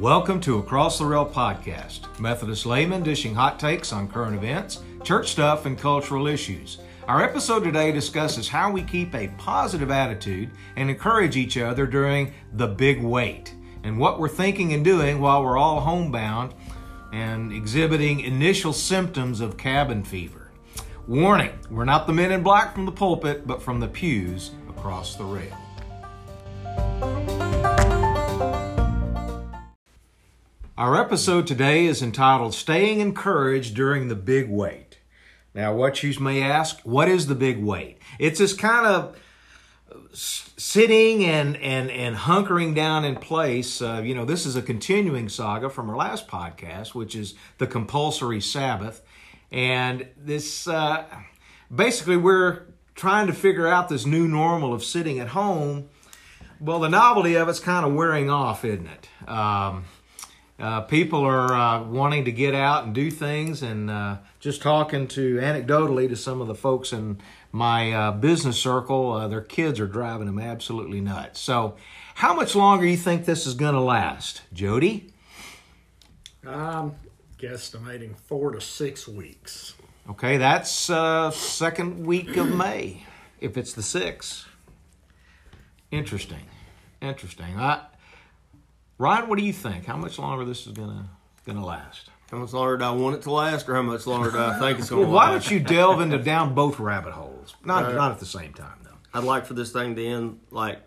Welcome to Across the Rail podcast, Methodist laymen dishing hot takes on current events, church stuff, and cultural issues. Our episode today discusses how we keep a positive attitude and encourage each other during the big wait, and what we're thinking and doing while we're all homebound and exhibiting initial symptoms of cabin fever. Warning, we're not the men in black from the pulpit, but from the pews across the rail. Our episode today is entitled Staying Encouraged During the Big Wait. Now, what you may ask, what is the big wait? It's this kind of sitting and, and, and hunkering down in place. Uh, you know, this is a continuing saga from our last podcast, which is the compulsory Sabbath. And this, uh, basically, we're trying to figure out this new normal of sitting at home. Well, the novelty of it's kind of wearing off, isn't it? Um, uh, people are uh, wanting to get out and do things, and uh, just talking to anecdotally to some of the folks in my uh, business circle, uh, their kids are driving them absolutely nuts. So, how much longer do you think this is going to last, Jody? I'm guesstimating four to six weeks. Okay, that's uh, second week of May, if it's the sixth. Interesting, interesting. I, Ryan, what do you think? How much longer this is gonna gonna last? How much longer do I want it to last, or how much longer do I think it's to why last? don't you delve into down both rabbit holes? Not not at the same time though. I'd like for this thing to end like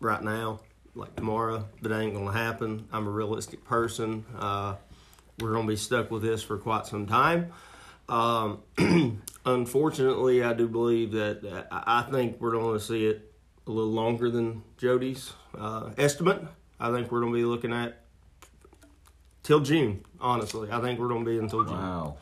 right now, like tomorrow. But it ain't going to happen. I'm a realistic person. Uh, we're going to be stuck with this for quite some time. Um, unfortunately, I do believe that uh, I I think we're going to see it a little longer than Jody's uh, estimate. I think we're going to be looking at till June. Honestly, I think we're going to be until June. Wow.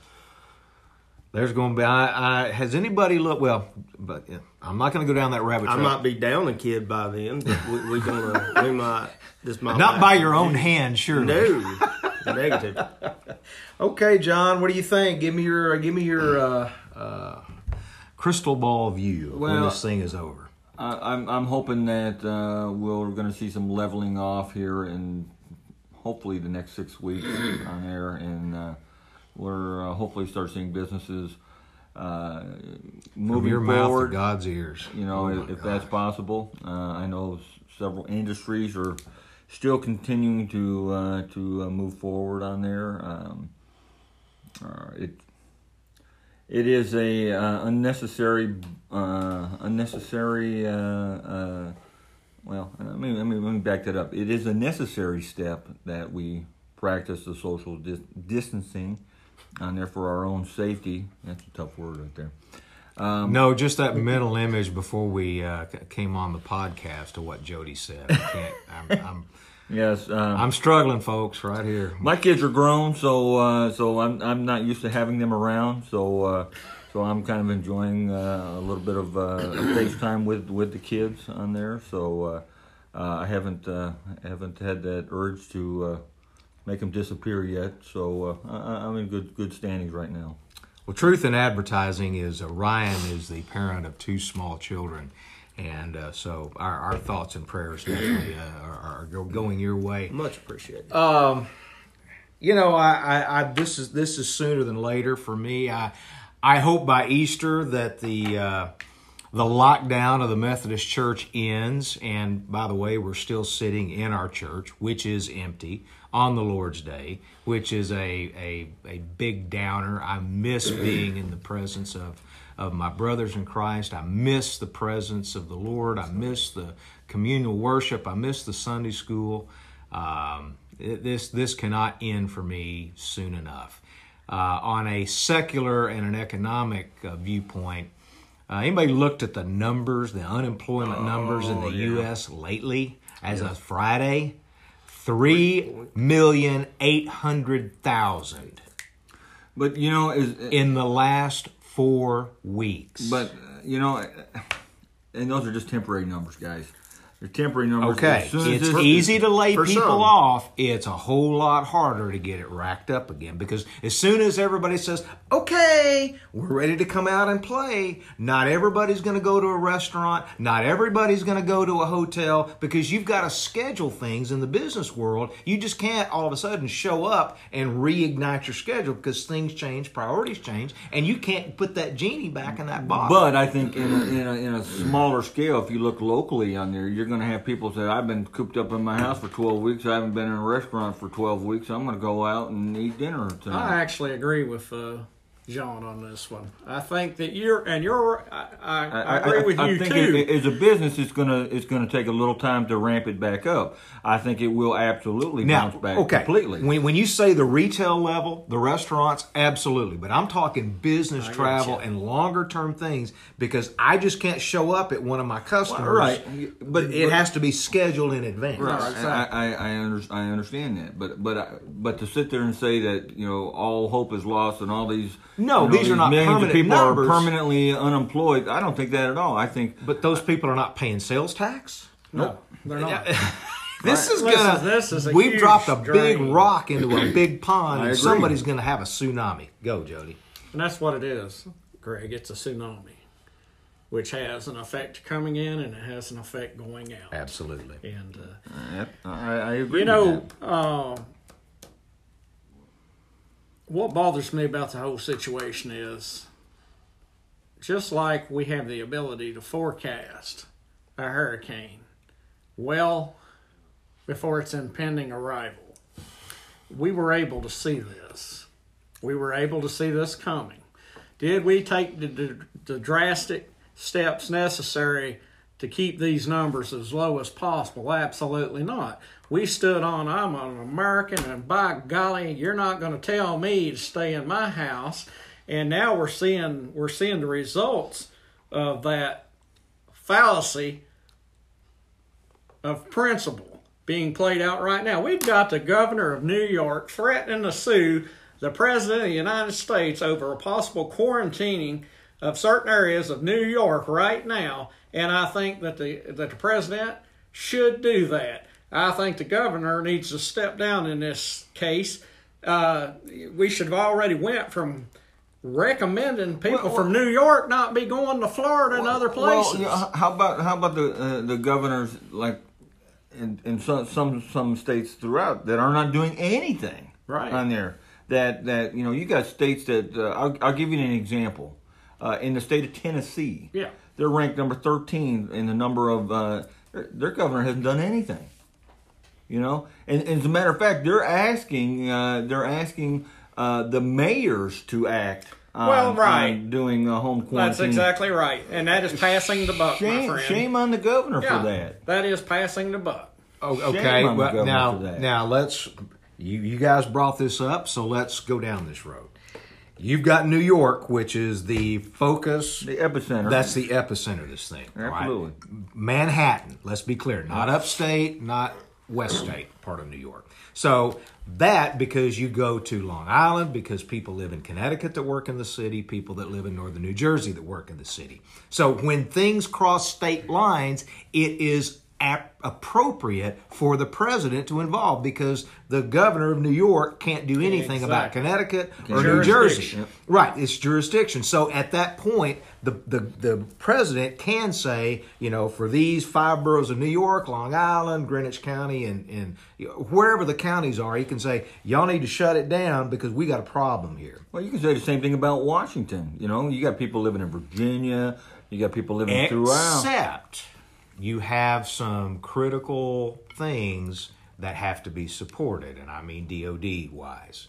There's going to be. I, I has anybody looked? Well, but yeah, I'm not going to go down that rabbit I might be down a kid by then. But we, we gonna we might this might not by your own hand, sure. no negative. Okay, John, what do you think? Give me your give me your uh, uh, crystal ball view when this thing is over. I, I'm I'm hoping that uh, we're going to see some leveling off here in hopefully the next six weeks on air, and uh, we're uh, hopefully start seeing businesses uh, From moving your mouth to forward. God's ears. You know, Oh, if, if that's possible. Uh, I know s- several industries are still continuing to uh, to uh, move forward on there. Um, uh, it it is a uh, unnecessary uh, unnecessary. Uh, uh, well, let me, let me let me back that up. It is a necessary step that we practice the social dis- distancing on there for our own safety. That's a tough word right there. Um, No, just that mental image before we uh, came on the podcast of what Jody said. I can't. I'm, I'm, Yes, um, I'm struggling, folks, right here. my kids are grown, so uh, so I'm I'm not used to having them around. So uh, so I'm kind of enjoying uh, a little bit of uh, FaceTime with with the kids on there. So uh, uh, I haven't uh, haven't had that urge to uh, make them disappear yet. So uh, I, I'm in good good standings right now. Well, truth in advertising is uh, Ryan is the parent of two small children, and uh, so our, our thoughts and prayers definitely uh, are, are going your way. Much appreciated. Um, you know, I, I, I this is this is sooner than later for me. I I hope by Easter that the uh, the lockdown of the Methodist Church ends. And by the way, we're still sitting in our church, which is empty on the Lord's Day, which is a a, a big downer. I miss being in the presence of of my brothers in Christ. I miss the presence of the Lord. I miss the communal worship. I miss the Sunday school. Um, this this cannot end for me soon enough. Uh, on a secular and an economic uh, viewpoint, uh, anybody looked at the numbers, the unemployment numbers in the U.S. lately as of Friday? Three million eight hundred thousand But you know, is in the last four weeks. But uh, you know, and those are just temporary numbers, guys. The temporary numbers. Okay, as as it's this- easy to lay for people some. off. It's a whole lot harder to get it racked up again because as soon as everybody says, "Okay, we're ready to come out and play," not everybody's going to go to a restaurant. Not everybody's going to go to a hotel because you've got to schedule things in the business world. You just can't all of a sudden show up and reignite your schedule because things change, priorities change, and you can't put that genie back in that bottle. But I think in a, in a, in a smaller scale, if you look locally on there, you're going to have people say, "I've been cooped up in my house for 12 weeks. I haven't been in a restaurant for 12 weeks. I'm going to go out and eat dinner tonight. I actually agree with uh, John on this one. I think that you're, and you're, I, I, I agree with I you think too. it- as a business, it's gonna it's gonna take a little time to ramp it back up. I think it will absolutely Now, bounce back okay. completely. When, when you say the retail level, the restaurants, absolutely. But I'm talking business get travel and longer term things because I just can't show up at one of my customers. right. But it But- has to be scheduled in advance. Right. I, exactly. I, I, under, I understand that, but but I, but to sit there and say that you know all hope is lost and all these No, you know, these are not millions of people numbers. are permanently unemployed. I don't think that at all. I think But those people are not paying sales tax. no, they're not. This is This gonna. is- this is a we've dropped a big rock into a big pond, and somebody's gonna have a tsunami. Go, Jody. And that's what it is, Greg. It's a tsunami, which has an effect coming in and it has an effect going out. Absolutely. And uh, Yep, I, I agree. you with know, that. uh, what bothers me about the whole situation is just like we have the ability to forecast a hurricane well before its impending arrival, we were able to see this. We were able to see this coming. Did we take the, the, the drastic steps necessary to keep these numbers as low as possible? Absolutely not. We stood on, I'm an American, and by golly, you're not going to tell me to stay in my house. And now we're seeing we're seeing the results of that fallacy of principle being played out right now. We've got the governor of New York threatening to sue the president of the United States over a possible quarantining of certain areas of New York right now, and I think that the that the president should do that. I think the governor needs to step down in this case. Uh, we should have already went from recommending people Well, from New York not be going to Florida and other places. Well, how about how about the uh, the governors like in, in some some some states throughout that are not doing anything Right. on there. That that you know you got states that uh, I'll, I'll give you an example. Uh, in the state of Tennessee, Yeah. they're ranked number thirteen in the number of uh, their, their governor hasn't done anything. You know, and, and as a matter of fact, they're asking uh, they're asking uh, the mayors to act. On, Well, right. on doing a home quarantine. That's exactly right, and that is passing the buck, my Shame, friend. shame on the governor Yeah, for that. that is passing the buck. Oh, Shame okay. on Well, government now, for that. now let's. You, you guys brought this up, so let's go down this road. You've got New York, which is the focus. The epicenter. That's the epicenter of this thing. all right? Absolutely. Manhattan, let's be clear, not upstate, not west state part of New York. So that because you go to Long Island, because people live in Connecticut that work in the city, people that live in northern New Jersey that work in the city. So when things cross state lines, it is ap- appropriate for the president to involve because the governor of New York can't do anything about Exactly. Connecticut or New Jersey. Right, it's jurisdiction. So at that point, the, the the president can say, you know, for these five boroughs of New York, Long Island, Greenwich County, and and wherever the counties are, he can say, y'all need to shut it down because we got a problem here. well, you can say the same thing about Washington. You know, you got people living in Virginia. You got people living throughout. Except you have some critical things that have to be supported, and I mean DoD wise.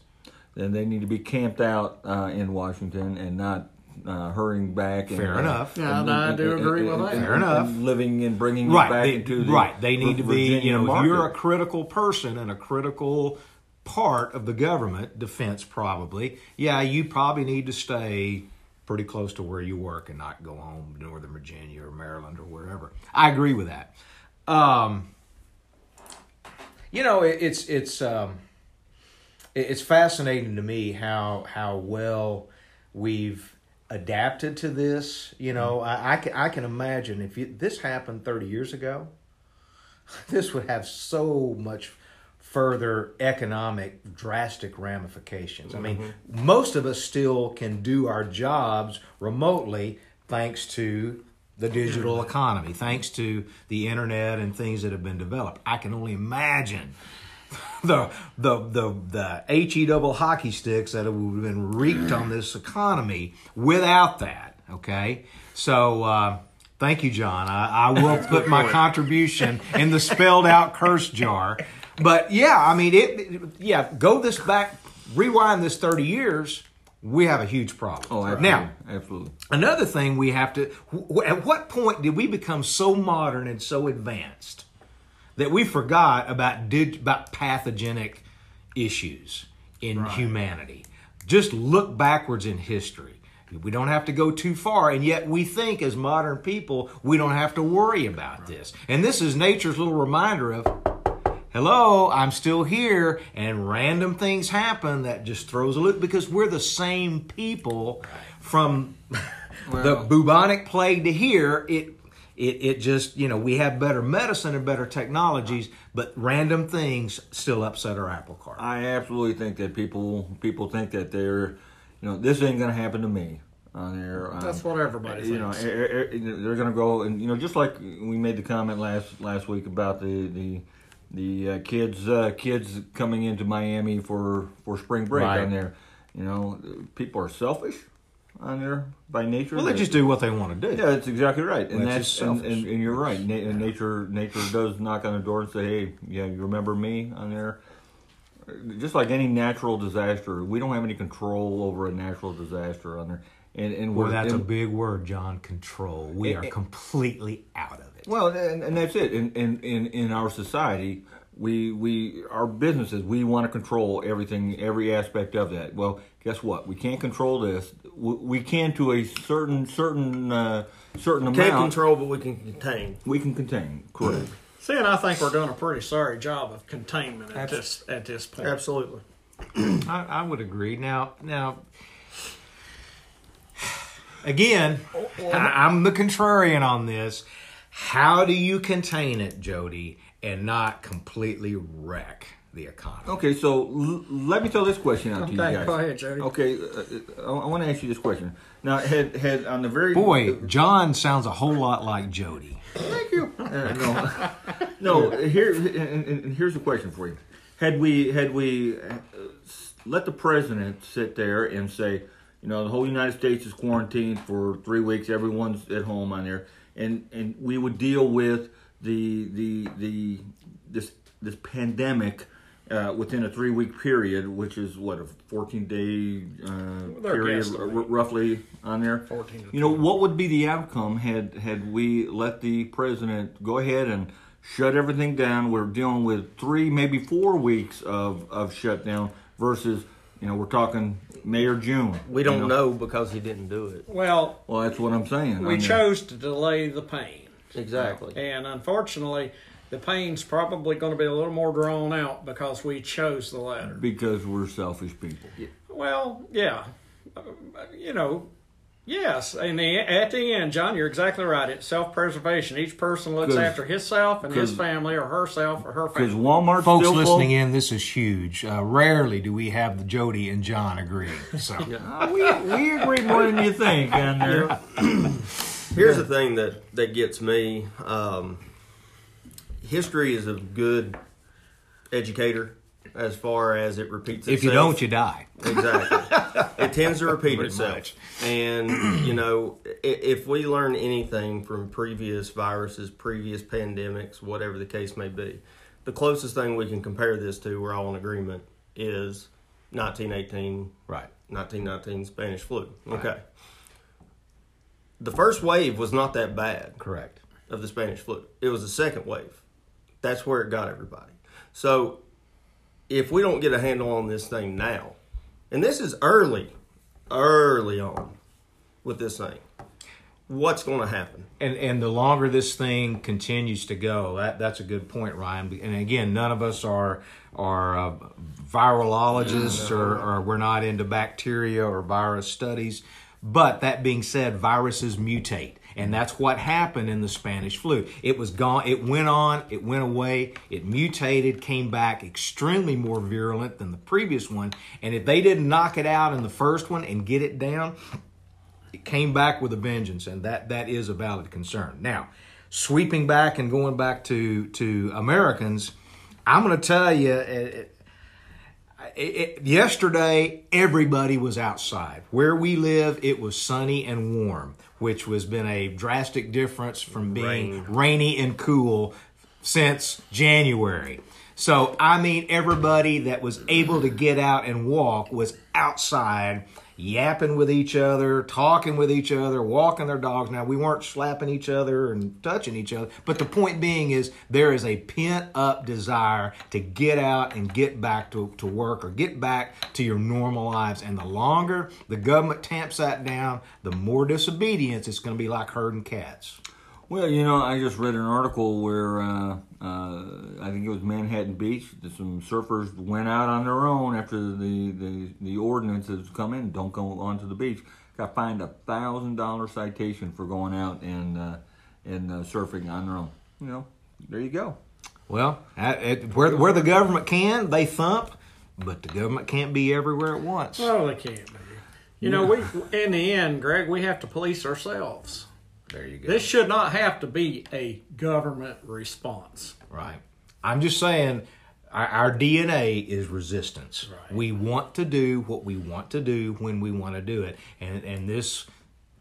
Then they need to be camped out uh, in Washington and not uh, hurrying back. And, Fair uh, enough. Yeah, and I do agree with that. Fair enough. and living and bringing it right back they, into the right they need to be Virginia you know market. if you're a critical person and a critical part of the government defense probably yeah you probably need to stay pretty close to where you work and not go home to northern virginia or maryland or wherever. I agree with that. Um you know it, it's it's um it- it's fascinating to me how how well we've adapted to this. You know, I, I can I can imagine if you, this happened 30 years ago, this would have so much further economic drastic ramifications. I mean, most of us still can do our jobs remotely thanks to the digital economy, thanks to the internet and things that have been developed. I can only imagine the the the the he double hockey sticks that have been wreaked on this economy without that. Okay, so uh, thank you, John. I, I will put my contribution in the spelled out curse jar. But yeah, I mean it. it- Yeah, go this back, rewind this thirty years. We have a huge problem. Oh, absolutely. now absolutely. Another thing we have to, at what point did we become so modern and so advanced that we forgot about dig, about pathogenic issues in humanity? Just look backwards in history. We don't have to go too far, and yet we think as modern people we don't have to worry about this. And this is nature's little reminder of hello, I'm still here, and random things happen that just throws a loop because we're the same people from the bubonic plague to here. It, it, it just, you know, we have better medicine and better technologies, but random things still upset our apple cart. I absolutely think that people people think that they're, you know, this ain't gonna happen to me. On there, um, That's what everybody you know, thinks. er- er- they're gonna go and you know, just like we made the comment last last week about the the the uh, kids uh, kids coming into Miami for for spring break Right. on there. You know, people are selfish on there by nature. well, they just do what they want to do. Yeah, that's exactly right, and Which that's and, and, and you're right. Na- and nature, nature does knock on the door and say, "Hey, yeah, you remember me on there." Just like any natural disaster, we don't have any control over a natural disaster on there, and and Well, we're that's a big word, John. Control. We Eh, are completely out of it. well, and, and that's it. In, in in in our society, we we our businesses we want to control everything, every aspect of that. Well, guess what? We can't control this. We, we can to a certain certain uh, certain amount. Can't control, but we can contain. We can contain. Correct. See, and I think we're doing a pretty sorry job of containment at Abs- this at this point. Absolutely. I, I would agree. Now, now, again, I, I'm the contrarian on this. How do you contain it, Jody, and not completely wreck the economy? Okay, so l- let me throw this question out to you guys. go ahead, Jody. Okay, uh, uh, I, want to ask you this question. Now, had had on the very Boy, John sounds a whole lot like Jody. Thank you. Uh, no, no. Here, and, and- and here's a question for you: Had we had we uh, let the president sit there and say, you know, the whole United States is quarantined for three weeks, everyone's at home on there, and and we would deal with the the the this this pandemic. Uh, within a three week period, which is what a 14 day uh, period, r- roughly on there. 14 You know what would be the outcome had had we let the president go ahead and shut everything down? We're dealing with three, maybe four weeks of of shutdown versus you know we're talking May or June. We don't know because he didn't do it. Well, Well, that's what I'm saying. we I mean, chose to delay the pain. Exactly. And unfortunately, the pain's probably going to be a little more drawn out because we chose the latter. because we're selfish people. Yeah. Well, yeah. Uh, You know, yes. And the, at the end, John, you're exactly right. It's self preservation. Each person looks after himself and his family or herself or her family. Because family. Walmart's Folks still listening full. in, this is huge. Uh, rarely do we have the Jody and John agreeing. So, Uh, we we agree more than you think on there. Here's the thing that that gets me. Um, history is a good educator as far as it repeats itself. if you don't, you die. Exactly. it tends to repeat Pretty itself. much. And, you know, if we learn anything from previous viruses, previous pandemics, whatever the case may be, the closest thing we can compare this to, we're all in agreement, is 1918, Right. 1919 Spanish flu. Okay. The first wave was not that bad Correct. of the Spanish flu. It was the second wave. That's where it got everybody. So if we don't get a handle on this thing now, and this is early, early on with this thing, what's going to happen? And and the longer this thing continues to go, that that's a good point, Ryan. And again, none of us are are uh, virologists or, or we're not into bacteria or virus studies. But that being said, viruses mutate, And mm-hmm. that's what happened in the Spanish flu. It was gone, it went on, it went away, it mutated, came back extremely more virulent than the previous one. And if they didn't knock it out in the first one and get it down, it came back with a vengeance, and that that is a valid concern. Now, sweeping back and going back to to Americans, I'm going to tell you. Eh, eh, It, yesterday, everybody was outside. Where we live, it was sunny and warm, which has been a drastic difference from being rainy and cool since January. So, I mean, everybody that was able to get out and walk was outside yapping with each other, talking with each other, walking their dogs. Now, we weren't slapping each other and touching each other, but the point being is there is a pent up desire to get out and get back to, to work or get back to your normal lives. And the longer the government tamps that down, the more disobedience it's going to be like herding cats. Well, you know, I just read an article where uh, uh, I think it was Manhattan Beach. that Some surfers went out on their own after the the, the ordinances come in. Don't go onto the beach. Got fined a thousand dollar citation for going out and uh, and uh, surfing on their own. You know, there you go. Well, at, at, where where the government can, they thump, but the government can't be everywhere at once. Well, they can't be. You know, we in the end, Greg, we have to police ourselves. There you go. This should not have to be a government response. Right. I'm just saying our, our DNA is resistance. Right. We want to do what we want to do when we want to do it. And and this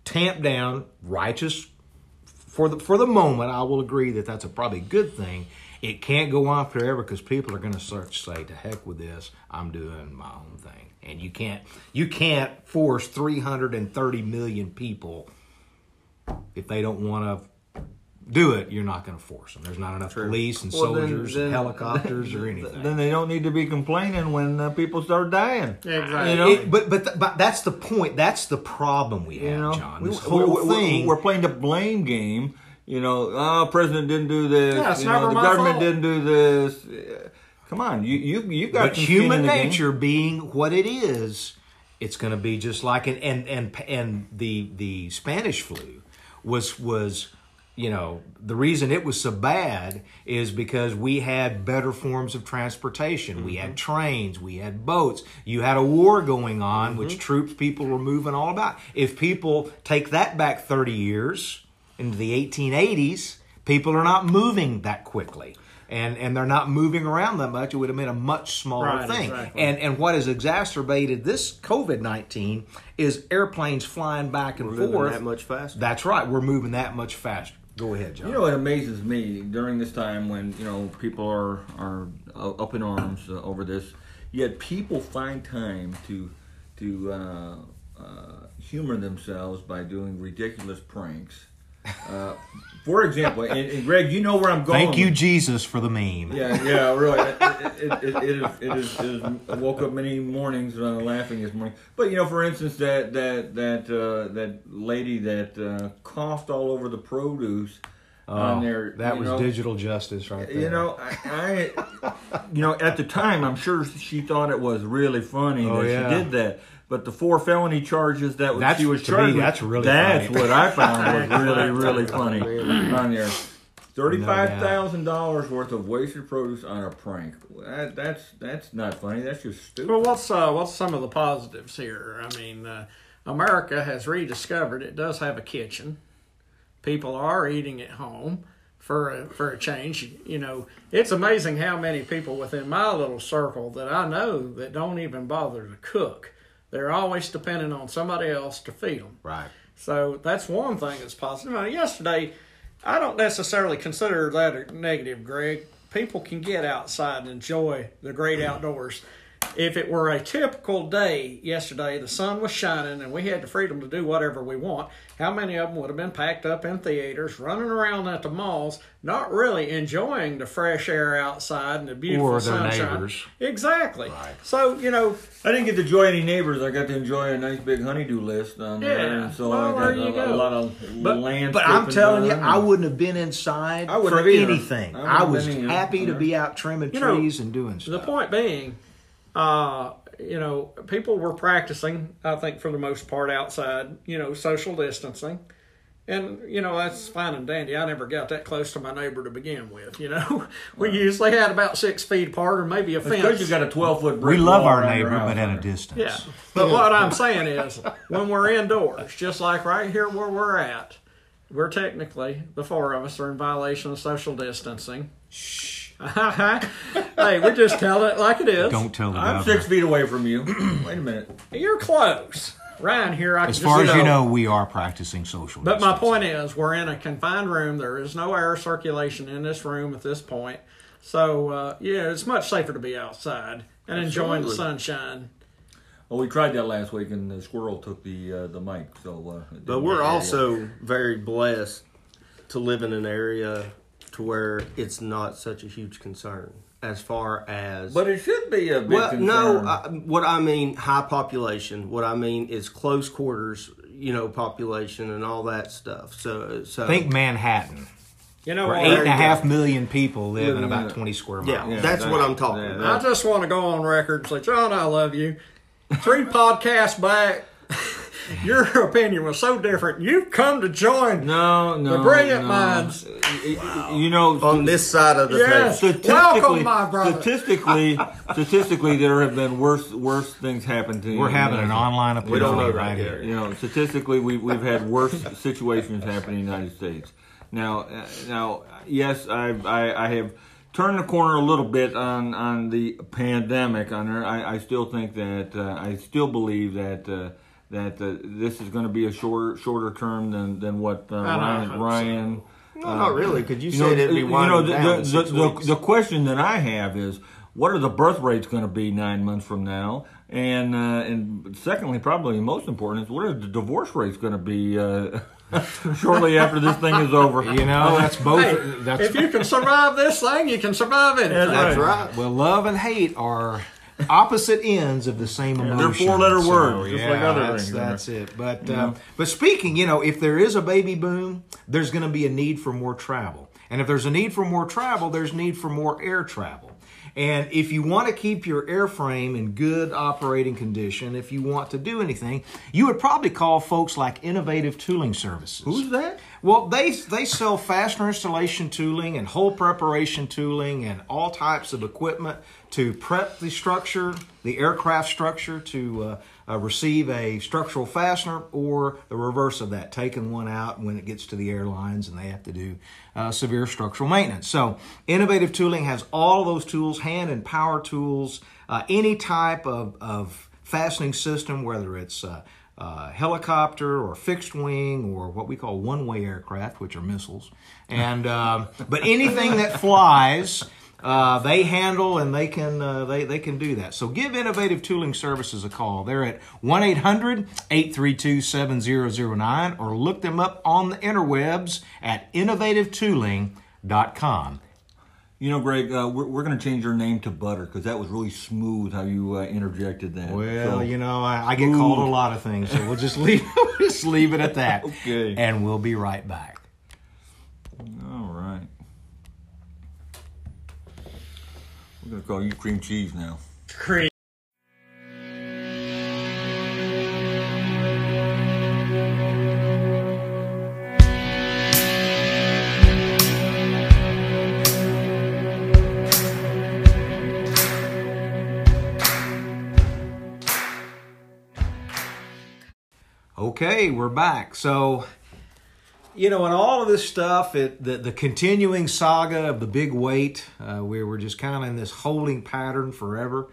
tamp down righteous for the for the moment, I will agree that that's a probably good thing. It can't go on forever because people are going to start to say, "To heck with this! I'm doing my own thing." And you can't you can't force 330 million people if they don't want to do it, you're not going to force them. There's not enough police and Well, soldiers then- and helicopters or anything. Then they don't need to be complaining when uh, people start dying. Exactly. You know, It- but but th- but that's the point. That's the problem we have, you know, John. we- This we- whole we- thing. We're playing the blame game. You know, oh, president didn't do this. Yeah, it's you know, never the my government fault. didn't do this. Come on, you you you got but some in human the game. nature being what it is, it's going to be just like and and and and the the Spanish flu was was you know the reason it was so bad is because we had better forms of transportation we Mm-hmm. had trains we had boats you had a war going on Mm-hmm. which troops people were moving all about if people take that back 30 years into the 1880s people are not moving that quickly and and they're not moving around that much it would have been a much smaller Right, thing exactly. and and what has exacerbated this covid-19 is airplanes flying back and Moving forth that much faster. that's right we're moving that much faster go ahead john You know it amazes me during this time when you know people are are uh, up in arms uh, over this, yet people find time to to uh, uh, humor themselves by doing ridiculous pranks. Uh, for example, and, and Greg, you know where I'm going. thank you jesus for the meme Yeah, yeah, really. It, it, it, it, is, it, is, it is. I woke up many mornings uh, laughing this morning. But you know, for instance, that that that uh, that lady that uh, coughed all over the produce on there. Oh, that was know, digital justice right there You know, I, I, you know, at the time, I'm sure she thought it was really funny Oh, that yeah. she did that. But the four felony charges that That's- she was to me, charged with, that's really that's funny. what I found was really, really funny on there. Thirty-five No dollars worth of wasted produce on a prank. That, that's that's not funny. That's just stupid. Well, what's uh, what's some of the positives here? I mean, uh, America has rediscovered it does have a kitchen. People are eating at home for a, for a change. You know, it's amazing how many people within my little circle that I know that don't even bother to cook. They're always depending on somebody else to feed them. right So that's one thing that's positive. Now, yesterday, I don't necessarily consider that a negative, Greg. People can get outside and enjoy the great outdoors. If it were a typical day yesterday, the sun was shining and we had the freedom to do whatever we want, how many of them would have been packed up in theaters, running around at the malls, not really enjoying the fresh air outside and the beautiful Or their sunshine? neighbors. Exactly. So, you know, I didn't get to enjoy any neighbors. I got to enjoy a nice big honeydew list on there, Yeah. and so Well, I there got you a, a lot of But, landscaping. but I'm telling you, I wouldn't have been inside I for either. anything. I I, was been either. happy to be out trimming You know, trees and doing stuff. The point being, uh, you know, people were practicing, I think, for the most part outside, you know, social distancing. And you know that's fine and dandy. I never got that close to my neighbor to begin with. You know, we usually had about six feet apart, or maybe a Because fence. you got a twelve foot. We love our neighbor, but at a distance. Yeah. But what I'm saying is, when we're indoors, just like right here where we're at, we're technically, the four of us are in violation of social distancing. Shh. hey, we just tell it like it is. Don't tell the I'm governor. six feet away from you. Wait a minute. You're close. Ryan here, I As can far just, as you know, we are practicing social But my distancing. point is, we're in a confined room. There is no air circulation in this room at this point. So, uh, yeah, it's much safer to be outside and enjoying the Absolutely. sunshine. Well, we tried that last week, and the squirrel took the uh, the mic. So, uh, it But didn't we're work. also very blessed to live in an area to where it's not such a huge concern as far as. But it should be a big well, concern. no. I, what I mean, high population. What I mean is close quarters. You know, population and all that stuff. So, so Think Manhattan, You know where what? eight and a you go. half million people live in Living in about a- 20 square miles. Yeah, Yeah, that's that- what I'm talking yeah, about. I just want to go on record and say, John, I love you. Three podcasts back, your opinion was so different. You've come to join. no, no, The brilliant no. minds. You know, on this side of the Yes. table. statistically, Welcome, my brother. statistically, statistically, there have been worse worse things happen to you. We're having an online We don't know right yet. here. You know, statistically, we, we've had worse situations happen in the United States. Now, uh, now, yes, I've, I, I have turned the corner a little bit on, on the pandemic. On there, I, I still think that uh, I still believe that uh, that uh, this is going to be a shorter shorter term than than what uh, know, Ryan hope Ryan. No, not really, Could you, You know, it'd be you winding know, the, down the, in the, six the, weeks. the question that I have is, what are the birth rates going to be nine months from now? And uh, and secondly, probably most important is, what are the divorce rates going to be uh, shortly after this thing is over? You know, that's both. Hey, that's if you can survive this thing, you can survive anything. That's right. Well, love and hate are opposite ends of the same emotion. they're four-letter So, words, just yeah, like other that's. That's it. But uh, but speaking, you know, if there is a baby boom, there's going to be a need for more travel, and if there's a need for more travel, there's need for more air travel. And if you want to keep your airframe in good operating condition, if you want to do anything, you would probably call folks like Innovative Tooling Services. Who's that? Well, they they sell fastener installation tooling and hole preparation tooling and all types of equipment to prep the structure, the aircraft structure to uh, uh, receive a structural fastener, or the reverse of that, taking one out when it gets to the airlines and they have to do uh, severe structural maintenance. So, Innovative Tooling has all those tools, hand and power tools, uh, any type of, of fastening system, whether it's uh, helicopter or fixed wing or what we call one-way aircraft, which are missiles, and um, but anything that flies. Uh, they handle and they can uh, they, they can do that. So give Innovative Tooling Services a call. They're at 1-800-832-7009 or look them up on the interwebs at innovativetooling.com. You know, Greg, uh, we're, we're going to change your name to Butter because that was really smooth how you uh, interjected that. Well, So- you know, I, I get called a lot of things, so we'll just leave we'll just leave it at that. Okay. And we'll be right back. All right. We're going to call you cream cheese now. Cream. Okay, we're back. So, you know, in all of this stuff, it, the, the continuing saga of the big wait, uh, we're just kind of in this holding pattern forever.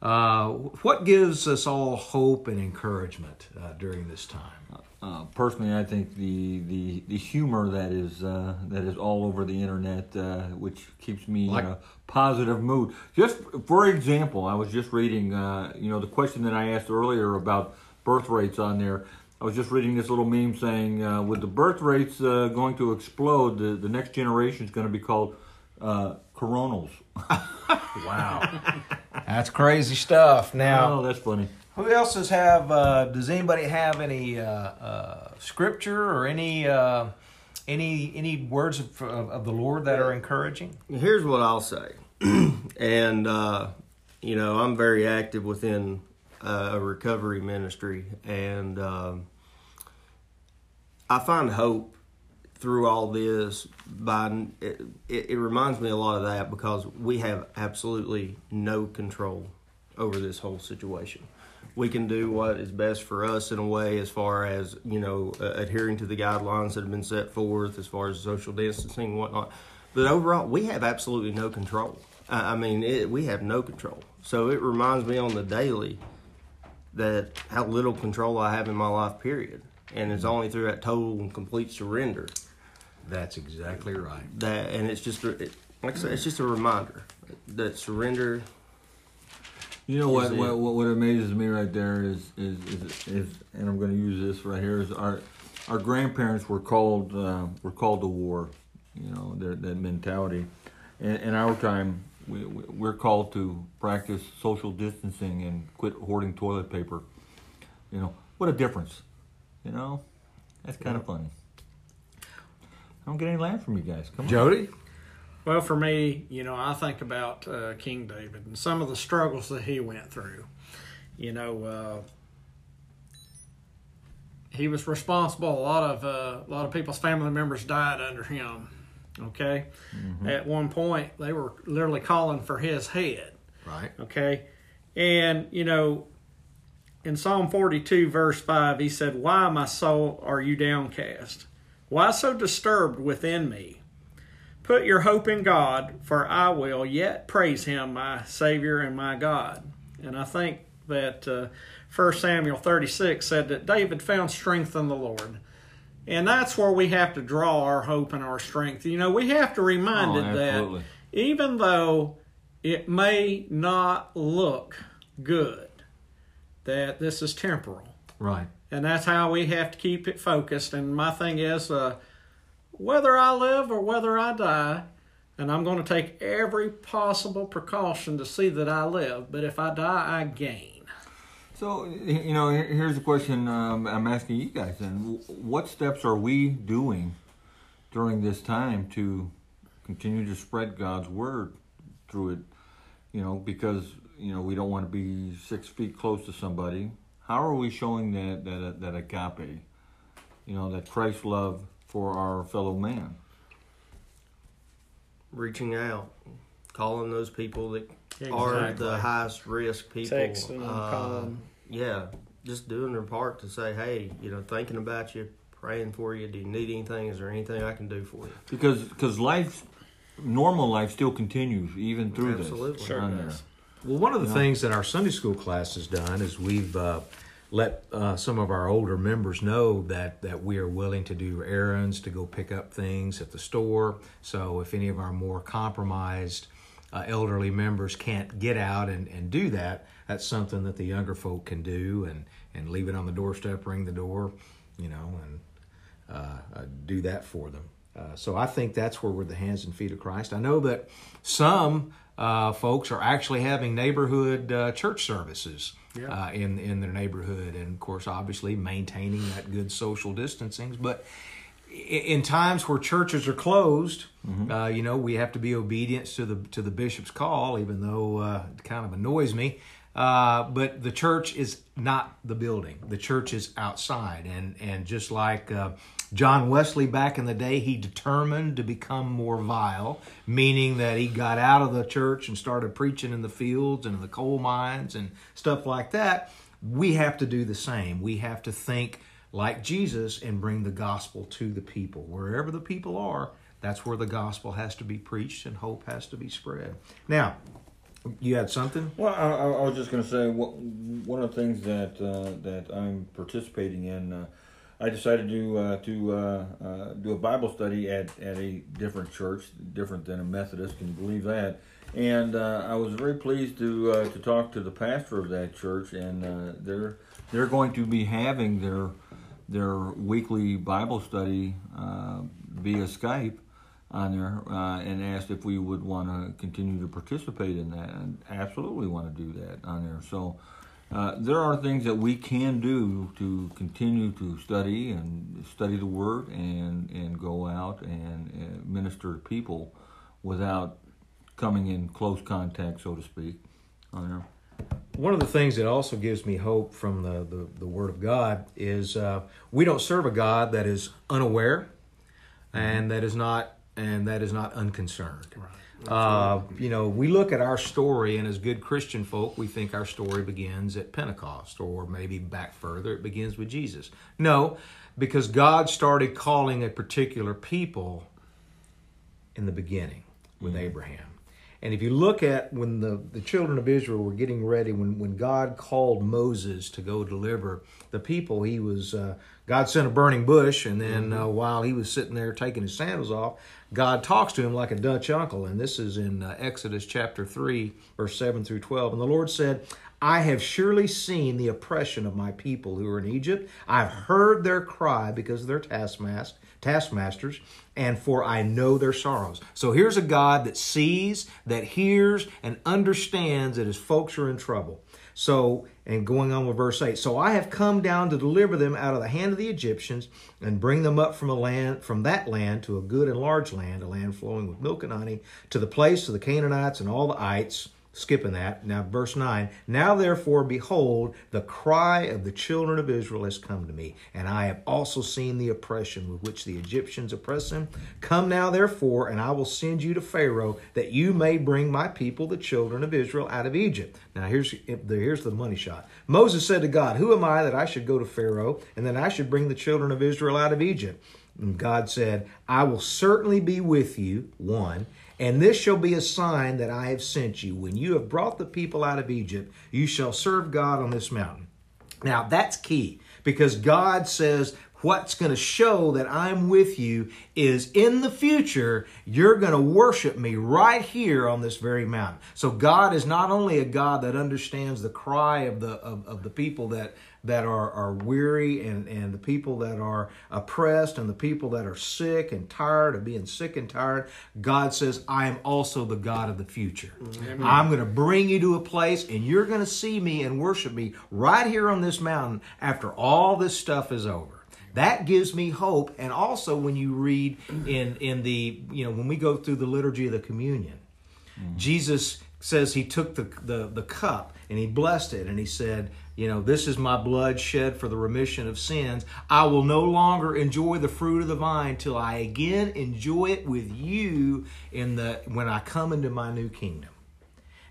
Uh, what gives us all hope and encouragement uh, during this time? Uh, personally, I think the, the, the humor that is uh, that is all over the internet, uh, which keeps me Like- in a positive mood. Just for example, I was just reading, uh, you know, the question that I asked earlier about birth rates on there. I was just reading this little meme saying, uh, with the birth rates uh, going to explode, the, the next generation is going to be called uh, coronals. Wow, that's crazy stuff. Now, Oh, that's funny. Who else does have? Uh, does anybody have any uh, uh, scripture or any uh, any any words of, of, of the Lord that are encouraging? Here's what I'll say, and uh, you know I'm very active within a recovery ministry, and um, I find hope through all this by it, it, it reminds me a lot of that because we have absolutely no control over this whole situation. We can do what is best for us in a way as far as you know uh, adhering to the guidelines that have been set forth as far as social distancing and whatnot. But overall we have absolutely no control. I, I mean it, we have no control. So it reminds me on the daily that how little control i have in my life period and it's only through that total and complete surrender That's exactly right. that and it's just a- it, like i said it's just a reminder that surrender You know what, Is it- what? What what amazes me right there is is is, is and I'm going to use this right here is our our grandparents were called uh, were called to war. You know their, that mentality. In, in our time, we, we- we're called to practice social distancing and quit hoarding toilet paper. You know what a difference. You know that's kind of funny. I don't get any laugh from you guys. Come on. Jody? Well, for me, you know, I think about uh, King David and some of the struggles that he went through. You know, uh, he was responsible. A lot of uh, a lot of people's family members died under him. Okay, at one point they were literally calling for his head. Right. Okay, and you know, in Psalm forty-two, verse five, he said, "Why, my soul, are you downcast? Why so disturbed within me?" Put your hope in God, for I will yet praise him, my Savior and my God. And I think that uh, 1 Samuel 36 said that David found strength in the Lord. And that's where we have to draw our hope and our strength. You know, we have to Oh, remind it that even though it may not look good, that this is temporal Right. and that's how we have to keep it focused. And my thing is, uh, whether I live or whether I die, and I'm going to take every possible precaution to see that I live. But if I die, I gain. So you know, here's a question um, I'm asking you guys. Then, what steps are we doing during this time to continue to spread God's word through it? You know, because you know we don't want to be six feet close to somebody. How are we showing that that that agape? You know, that Christ love for our fellow man. reaching out, calling those people that are the highest risk people. Texting, uh, calling. Yeah, just doing their part to say, hey, you know, thinking about you, praying for you. Do you need anything? Is there anything I can do for you? Because because life, normal life still continues even through Absolutely. this. Sure does. Well, one of the things that our Sunday school class has done is we've uh, let uh, some of our older members know that that we are willing to do errands to go pick up things at the store. So if any of our more compromised uh, elderly members can't get out and, and do that, that's something that the younger folk can do and and leave it on the doorstep, ring the door, you know, and uh, uh, do that for them. Uh, so I think that's where we're the hands and feet of Christ. I know that some uh, folks are actually having neighborhood uh, church services uh, in in their neighborhood, and of course, obviously maintaining that good social distancing. But in times where churches are closed, uh, you know, we have to be obedient to the to the bishop's call, even though uh, it kind of annoys me. Uh, but the church is not the building. The church is outside, and and just like uh, John Wesley back in the day, he determined to become more vile, meaning that he got out of the church and started preaching in the fields and in the coal mines and stuff like that. We have to do the same. We have to think like Jesus and bring the gospel to the people. Wherever the people are, that's where the gospel has to be preached and hope has to be spread. Now, you had something? Well, I, I was just going to say one of the things that uh, that I'm participating in. Uh, I decided to uh, to uh, uh, do a Bible study at, at a different church, different than a Methodist. Can you believe that? And uh, I was very pleased to to talk to the pastor of that church, and they're they're going to be having their their weekly Bible study uh, via Skype on there uh, and asked if we would want to continue to participate in that and absolutely want to do that on there. So uh, there are things that we can do to continue to study and study the word and and go out and uh, minister to people without coming in close contact so to speak on there One of the things that also gives me hope from the, the, the Word of God is uh, we don't serve a God that is unaware. and that is not and that is not unconcerned. Uh, you know, we look at our story, and as good Christian folk, we think our story begins at Pentecost, or maybe back further, it begins with Jesus. No, because God started calling a particular people in the beginning with Abraham. And if you look at when the, the children of Israel were getting ready, when, when God called Moses to go deliver the people, he was uh, God sent a burning bush, and then uh, while he was sitting there taking his sandals off, God talks to him like a Dutch uncle. And this is in uh, Exodus chapter 3, verse 7 through 12. And the Lord said, I have surely seen the oppression of my people who are in Egypt. I've heard their cry because of their taskmaster, taskmasters, and for I know their sorrows. So here's a God that sees, that hears, and understands that his folks are in trouble. So, and going on with verse 8, so I have come down to deliver them out of the hand of the Egyptians and bring them up from a land from that land to a good and large land, a land flowing with milk and honey, to the place of the Canaanites and all the ites skipping that. Now, verse 9. Now, therefore, behold, the cry of the children of Israel has come to me, and I have also seen the oppression with which the Egyptians oppress them. Come now, therefore, and I will send you to Pharaoh, that you may bring my people, the children of Israel, out of Egypt. Now, here's, here's the money shot. Moses said to God, Who am I that I should go to Pharaoh, and that I should bring the children of Israel out of Egypt? And God said, I will certainly be with you, one and this shall be a sign that I have sent you. When you have brought the people out of Egypt, you shall serve God on this mountain. Now, that's key because God says, What's going to show that I'm with you is in the future, you're going to worship me right here on this very mountain. So God is not only a God that understands the cry of the of, of the people that that are, are weary and, and the people that are oppressed and the people that are sick and tired of being sick and tired, God says, I am also the God of the future. Amen. I'm going to bring you to a place and you're going to see me and worship me right here on this mountain after all this stuff is over that gives me hope and also when you read in in the you know when we go through the liturgy of the communion mm-hmm. jesus says he took the, the the cup and he blessed it and he said you know, this is my blood shed for the remission of sins. I will no longer enjoy the fruit of the vine till I again enjoy it with you in the when I come into my new kingdom.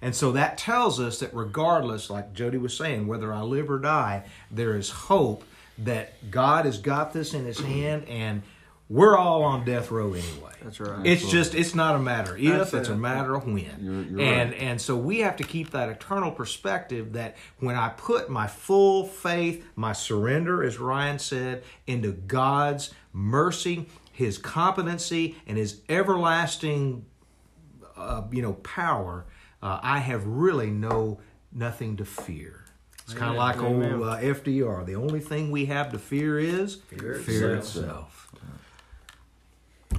And so that tells us that regardless, like Jody was saying, whether I live or die, there is hope that God has got this in his hand and we're all on death row anyway. That's right. It's Absolutely. just it's not a matter of if, it's a matter of when. You're, you're and right. and so we have to keep that eternal perspective that when I put my full faith, my surrender, as Ryan said, into God's mercy, His competency, and His everlasting, uh, you know, power, uh, I have really no nothing to fear. It's kind of like Amen. old uh, FDR. The only thing we have to fear is fear, fear itself. itself.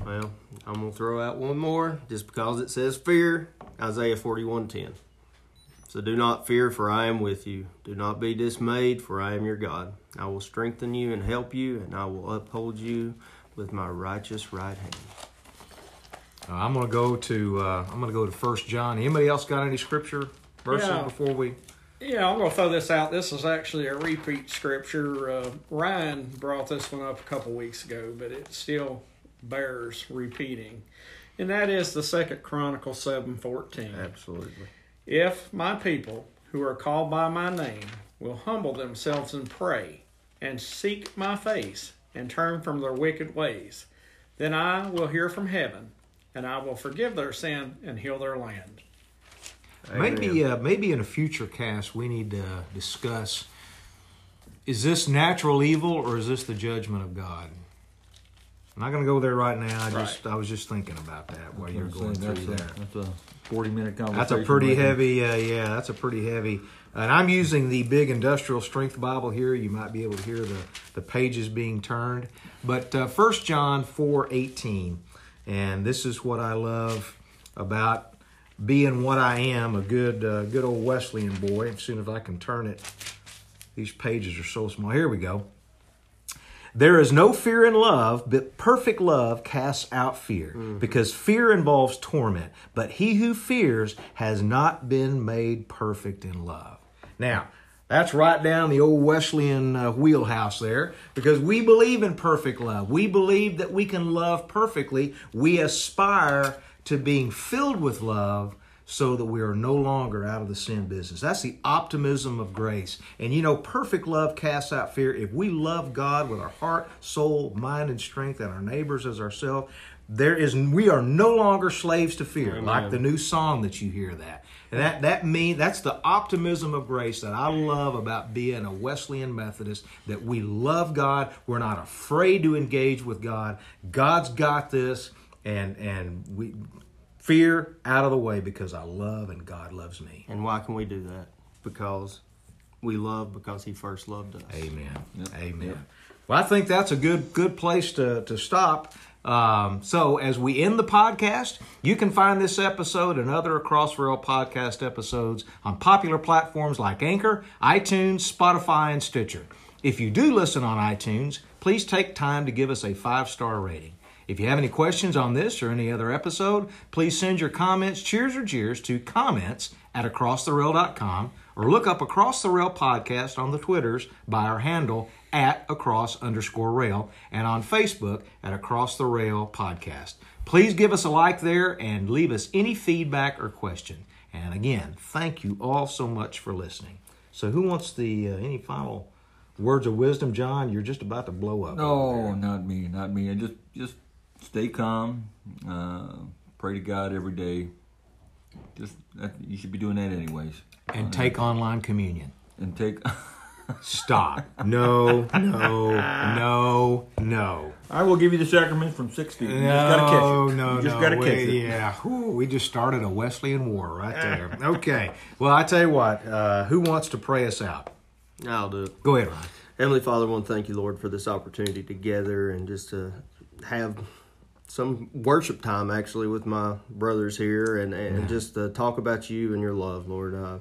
Well, I'm gonna throw out one more just because it says fear. Isaiah 41:10. So do not fear, for I am with you. Do not be dismayed, for I am your God. I will strengthen you and help you, and I will uphold you with my righteous right hand. Uh, I'm gonna go to uh, I'm gonna go to First John. Anybody else got any scripture verses yeah. before we? Yeah, I'm gonna throw this out. This is actually a repeat scripture. Uh, Ryan brought this one up a couple weeks ago, but it's still bears repeating. And that is the second Chronicle 7:14. Absolutely. If my people who are called by my name will humble themselves and pray and seek my face and turn from their wicked ways, then I will hear from heaven and I will forgive their sin and heal their land. Maybe uh, maybe in a future cast we need to discuss is this natural evil or is this the judgment of God? I'm not going to go there right now. I just I was just thinking about that while you're going through that's there. A, that's a 40 minute conversation. That's a pretty heavy. Uh, yeah, that's a pretty heavy. And I'm using the big industrial strength Bible here. You might be able to hear the the pages being turned. But uh, First John 4:18, and this is what I love about being what I am, a good uh, good old Wesleyan boy. As soon as I can turn it, these pages are so small. Here we go. There is no fear in love, but perfect love casts out fear, mm-hmm. because fear involves torment. But he who fears has not been made perfect in love. Now, That's right down the old Wesleyan uh, wheelhouse there because we believe in perfect love. We believe that we can love perfectly. We aspire to being filled with love so that we are no longer out of the sin business. That's the optimism of grace. And you know, perfect love casts out fear. If we love God with our heart, soul, mind, and strength, and our neighbors as ourselves, there is we are no longer slaves to fear, like the new song that you hear that. And that that mean that's the optimism of grace that I love about being a Wesleyan Methodist. That we love God, we're not afraid to engage with God. God's got this, and and we fear out of the way because I love and God loves me. And why can we do that? Because we love because He first loved us. Amen. Yep. Amen. Yep. Well, I think that's a good good place to to stop. Um, so as we end the podcast, you can find this episode and other Across Rail podcast episodes on popular platforms like Anchor, iTunes, Spotify, and Stitcher. If you do listen on iTunes, please take time to give us a five star rating. If you have any questions on this or any other episode, please send your comments, cheers or jeers to comments at acrosstherail.com or look up Across the Rail podcast on the Twitters by our handle at across underscore rail and on Facebook at Across the Rail podcast. Please give us a like there and leave us any feedback or question. And again, thank you all so much for listening. So, who wants the uh, any final words of wisdom, John? You're just about to blow up. No, not me, not me. I just just stay calm. Uh, pray to God every day. Just that, you should be doing that anyways. there. and take online communion. And take. Stop. No, no, no, no. I will give you the sacrament from six feet. You No, just gotta catch it. no, you just no. gotta we- catch it. Yeah, Whew, we just started a Wesleyan war right there. okay. Well, I tell you what. Uh, who wants to pray us out? I'll do it. Go ahead, Ryan. Heavenly Father, I want to thank you, Lord, for this opportunity together and just to have some worship time actually with my brothers here and, and just to talk about you and your love, Lord. Uh,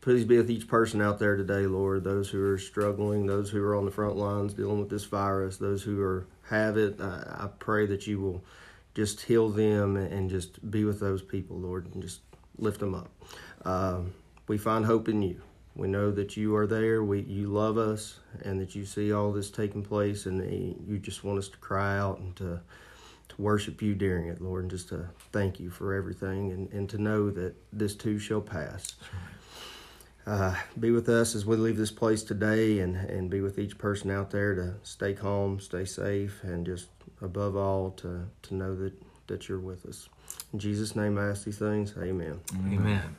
please be with each person out there today, Lord. Those who are struggling, those who are on the front lines dealing with this virus, those who are have it. I, I pray that you will just heal them and just be with those people, Lord, and just lift them up. Um, we find hope in you. We know that you are there. We you love us, and that you see all this taking place, and you just want us to cry out and to to worship you during it, Lord, and just to thank you for everything, and, and to know that this too shall pass. Uh, be with us as we leave this place today, and and be with each person out there to stay calm, stay safe, and just above all to to know that that you're with us. In Jesus' name, I ask these things. Amen. Amen.